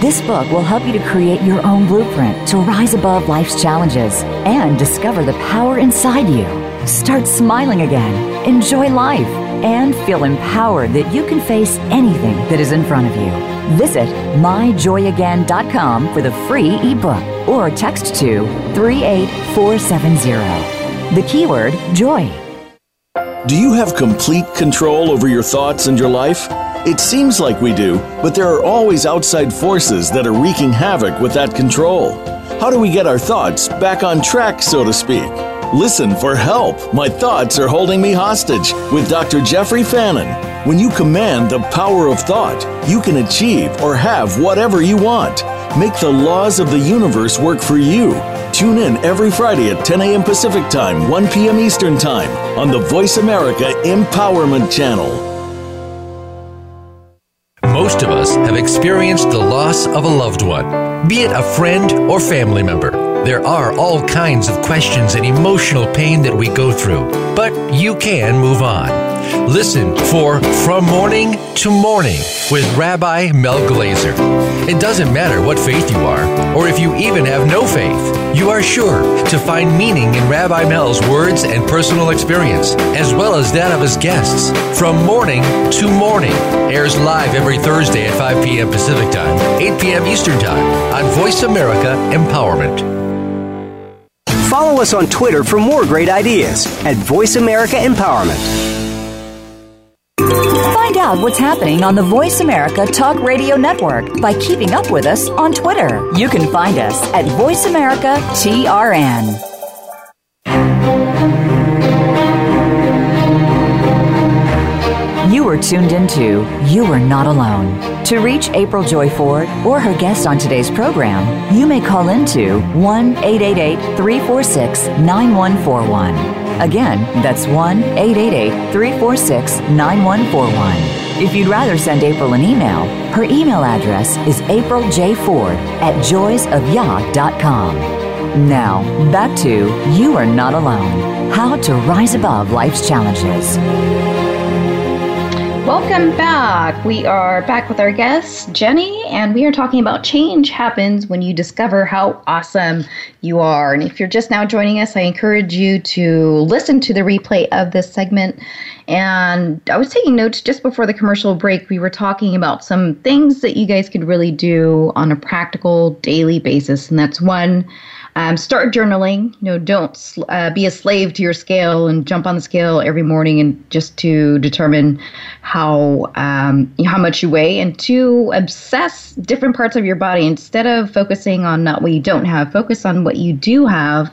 This book will help you to create your own blueprint to rise above life's challenges and discover the power inside you. Start smiling again, enjoy life, and feel empowered that you can face anything that is in front of you. Visit myjoyagain.com for the free ebook or text to 38470. The keyword joy. Do you have complete control over your thoughts and your life? It seems like we do, but there are always outside forces that are wreaking havoc with that control. How do we get our thoughts back on track, so to speak? Listen for help. My thoughts are holding me hostage with Dr. Jeffrey Fannin. When you command the power of thought, you can achieve or have whatever you want. Make the laws of the universe work for you Tune in every Friday at 10 a.m. Pacific Time, 1 p.m. Eastern Time on the Voice America Empowerment Channel. Most of us have experienced the loss of a loved one, be it a friend or family member. There are all kinds of questions and emotional pain that we go through, but you can move on. Listen for From Morning to Morning with Rabbi Mel Glazer. It doesn't matter what faith you are, or if you even have no faith, you are sure to find meaning in Rabbi Mel's words and personal experience, as well as that of his guests. From Morning to Morning airs live every Thursday at 5 p.m. Pacific Time, 8 p.m. Eastern Time on Voice America Empowerment. Follow us on Twitter for more great ideas at Voice America Empowerment. Out what's happening on the Voice America Talk Radio Network by keeping up with us on Twitter. You can find us at Voice America TRN. You are tuned into You Are Not Alone. To reach April Joy Ford or her guest on today's program, you may call into 1 888 346 9141. Again, that's 1 888 346 9141. If you'd rather send April an email, her email address is apriljford at joysofyah.com. Now, back to You Are Not Alone How to Rise Above Life's Challenges. Welcome back. We are back with our guest, Jenny, and we are talking about change happens when you discover how awesome you are. And if you're just now joining us, I encourage you to listen to the replay of this segment. And I was taking notes just before the commercial break. We were talking about some things that you guys could really do on a practical daily basis. And that's one, um, start journaling. You know, don't uh, be a slave to your scale and jump on the scale every morning and just to determine how um, how much you weigh. And to obsess different parts of your body instead of focusing on not what you don't have. Focus on what you do have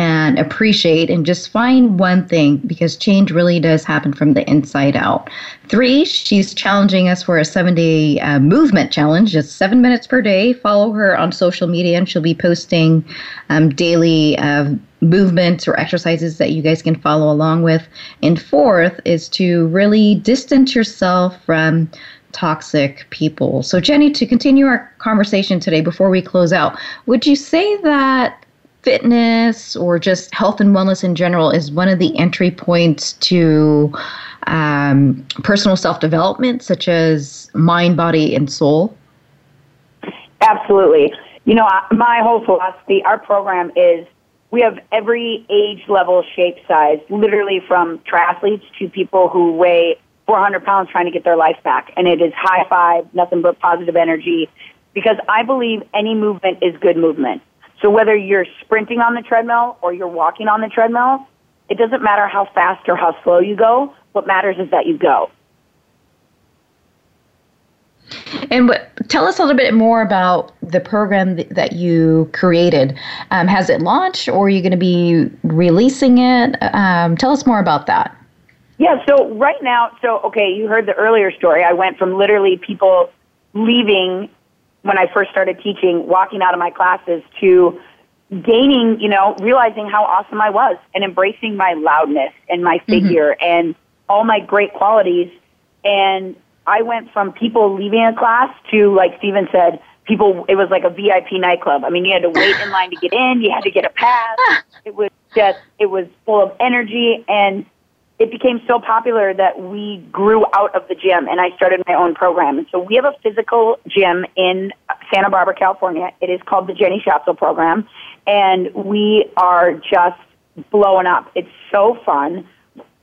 and appreciate and just find one thing because change really does happen from the inside out. Three, she's challenging us for a seven day uh, movement challenge, just seven minutes per day. Follow her on social media and she'll be posting um, daily uh, movements or exercises that you guys can follow along with. And fourth is to really distance yourself from toxic people. So, Jenny, to continue our conversation today before we close out, would you say that fitness or just health and wellness in general is one of the entry points to um, personal self development, such as mind, body, and soul? Absolutely. You know, my whole philosophy, our program is we have every age level, shape, size, literally from triathletes to people who weigh 400 pounds trying to get their life back. And it is high five, nothing but positive energy, because I believe any movement is good movement. So whether you're sprinting on the treadmill or you're walking on the treadmill, it doesn't matter how fast or how slow you go. What matters is that you go. And what, tell us a little bit more about the program that, that you created. Um, has it launched, or are you going to be releasing it? Um, tell us more about that. Yeah. So right now, so okay, you heard the earlier story. I went from literally people leaving when I first started teaching, walking out of my classes to gaining, you know, realizing how awesome I was and embracing my loudness and my mm-hmm. figure mm-hmm. and all my great qualities. And I went from people leaving a class to, like Stephen said, people, it was like a VIP nightclub. I mean, you had to wait in line to get in, you had to get a pass. [LAUGHS] It was just, it was full of energy and it became so popular that we grew out of the gym and I started my own program. So we have a physical gym in Santa Barbara, California. It is called the Jenny Schatzle program and we are just blowing up. It's so fun.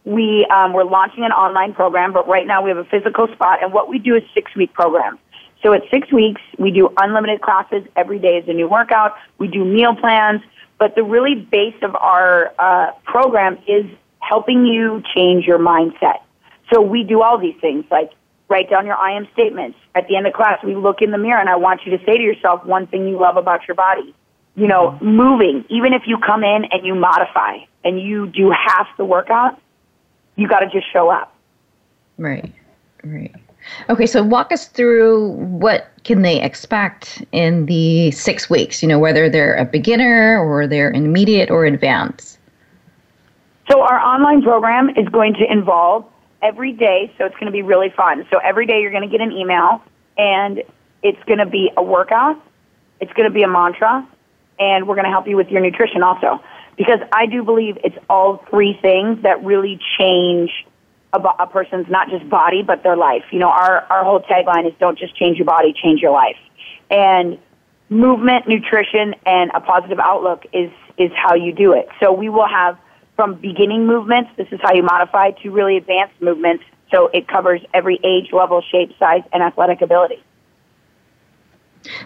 We, um, we're launching an online program, but right now we have a physical spot and what we do is six week program. So it's six weeks. We do unlimited classes. Every day is a new workout. We do meal plans. But the really base of our uh, program is helping you change your mindset. So we do all these things like write down your I am statements. At the end of class, we look in the mirror and I want you to say to yourself one thing you love about your body. You know, moving, even if you come in and you modify and you do half the workout, you got to just show up. Right, right. Okay, so walk us through what can they expect in the six weeks, you know, whether they're a beginner or they're intermediate or advanced. So our online program is going to involve every day, so it's going to be really fun. So every day you're going to get an email, and it's going to be a workout, it's going to be a mantra, and we're going to help you with your nutrition also. Because I do believe it's all three things that really change a, a person's not just body, but their life. You know, our, our whole tagline is don't just change your body, change your life. And movement, nutrition, and a positive outlook is, is how you do it. So we will have from beginning movements, this is how you modify, to really advanced movements. So it covers every age, level, shape, size, and athletic ability.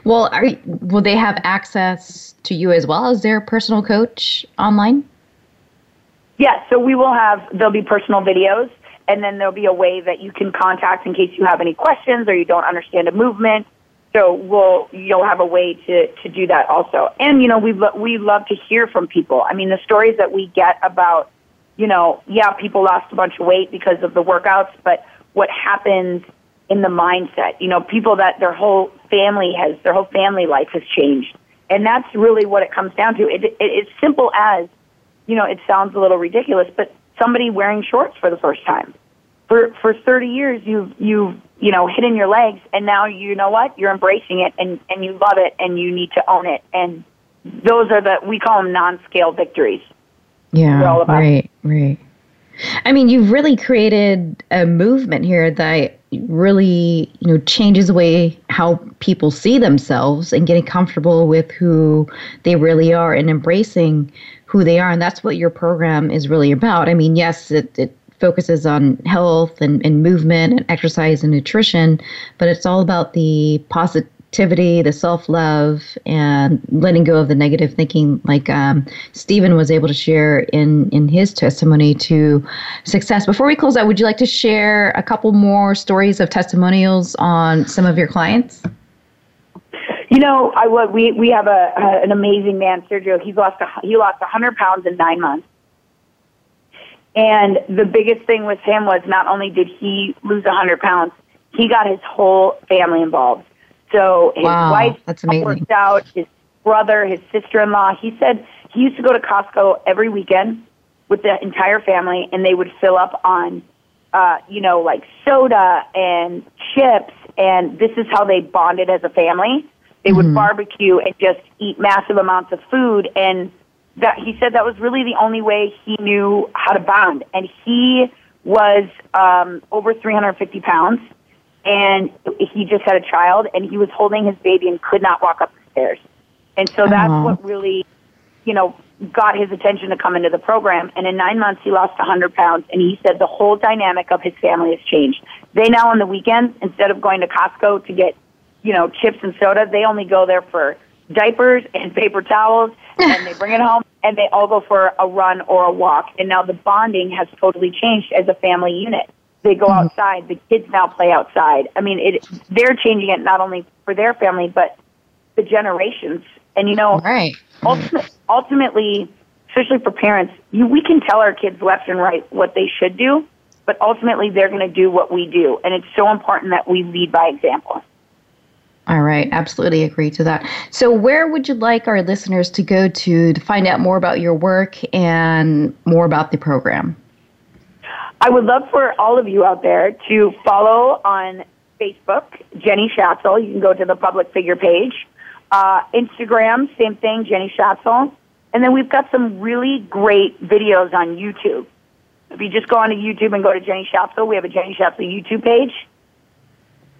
Well, are, will they have access to you as well as their personal coach online? Yes, so we will have, there'll be personal videos, and then there'll be a way that you can contact in case you have any questions or you don't understand a movement. So we'll, you'll have a way to, to do that also. And, you know, we, lo- we love to hear from people. I mean, the stories that we get about, you know, yeah, people lost a bunch of weight because of the workouts, but what happens in the mindset, you know, people that their whole family has, their whole family life has changed. And that's really what it comes down to. It, it, it's simple as, you know, it sounds a little ridiculous, but somebody wearing shorts for the first time. For, for 30 years, you've, you've, you know, hidden your legs and now you know what? You're embracing it and, and you love it and you need to own it. And those are the, we call them non-scale victories. Yeah, right, right. I mean, you've really created a movement here that really, you know, changes the way how people see themselves and getting comfortable with who they really are and embracing who they are. And that's what your program is really about. I mean, yes, it, it focuses on health and, and movement and exercise and nutrition, but it's all about the positivity, the self love, and letting go of the negative thinking, like um, Stephen was able to share in in his testimony to success. Before we close out, would you like to share a couple more stories of testimonials on some of your clients? You know, I. We we have a, a an amazing man, Sergio. He's lost a, he lost 100 pounds in nine months. And the biggest thing with him was not only did he lose 100 pounds, he got his whole family involved. So his wow, wife that's amazing. worked out, his brother, his sister-in-law. He said he used to go to Costco every weekend with the entire family, and they would fill up on, uh, you know, like soda and chips, and this is how they bonded as a family. They would Mhm. barbecue and just eat massive amounts of food, and that he said that was really the only way he knew how to bond. And he was um, over 350 pounds and he just had a child and he was holding his baby and could not walk up the stairs. And so that's Aw. what really, you know, got his attention to come into the program. And in nine months, he lost 100 pounds. And he said the whole dynamic of his family has changed. They now on the weekends, instead of going to Costco to get, you know, chips and soda, they only go there for diapers and paper towels and they bring it home and they all go for a run or a walk. And now the bonding has totally changed as a family unit. They go mm-hmm. outside. The kids now play outside. I mean, it, they're changing it not only for their family, but the generations. And you know, Right. ultimate, ultimately, especially for parents, you, we can tell our kids left and right what they should do, but ultimately they're going to do what we do. And it's so important that we lead by example. All right, absolutely agree to that. So, where would you like our listeners to go to to find out more about your work and more about the program? I would love for all of you out there to follow on Facebook, Jenny Schatzle. You can go to the public figure page. Uh, Instagram, same thing, Jenny Schatzle. And then we've got some really great videos on YouTube. If you just go onto YouTube and go to Jenny Schatzle, we have a Jenny Schatzle YouTube page.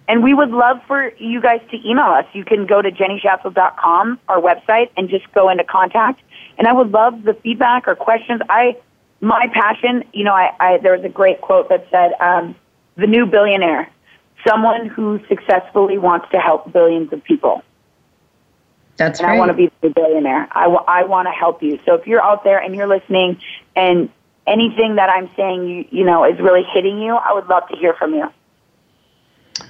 And we would love for you guys to email us. You can go to jennyschatzle.com, our website, and just go into contact. And I would love the feedback or questions. I, my passion, you know, I, I there was a great quote that said, um, "The new billionaire, someone who successfully wants to help billions of people." That's and I want to be the billionaire. I, w- I want to help you. So if you're out there and you're listening, and anything that I'm saying, you you know, is really hitting you, I would love to hear from you.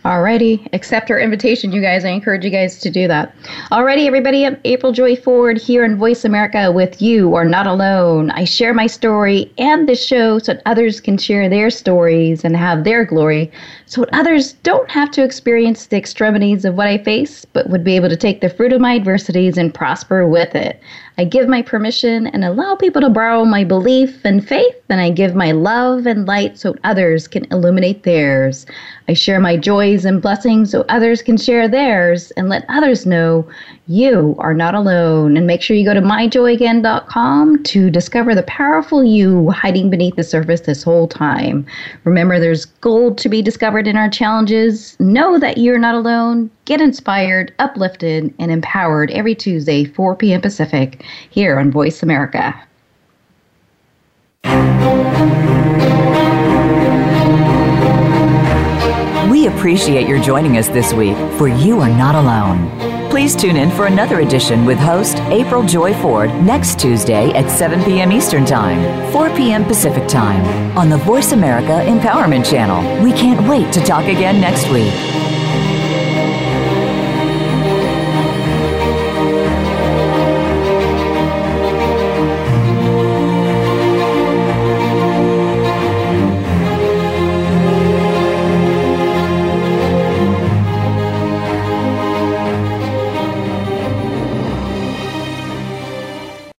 Alrighty, accept our invitation, you guys. I encourage you guys to do that. Alrighty, everybody. I'm April Joy Ford here in Voice America with you are not alone. I share my story and the show so others can share their stories and have their glory, so others don't have to experience the extremities of what I face, but would be able to take the fruit of my adversities and prosper with it. I give my permission and allow people to borrow my belief and faith, and I give my love and light so others can illuminate theirs. I share my joys and blessings so others can share theirs and let others know you are not alone. And make sure you go to myjoyagain.com to discover the powerful you hiding beneath the surface this whole time. Remember, there's gold to be discovered in our challenges. Know that you're not alone. Get inspired, uplifted, and empowered every Tuesday, 4 p.m. Pacific, here on Voice America. We appreciate your joining us this week for You Are Not Alone. Please tune in for another edition with host April Joy Ford next Tuesday at 7 p.m. Eastern Time, 4 p.m. Pacific Time on the Voice America Empowerment Channel. We can't wait to talk again next week.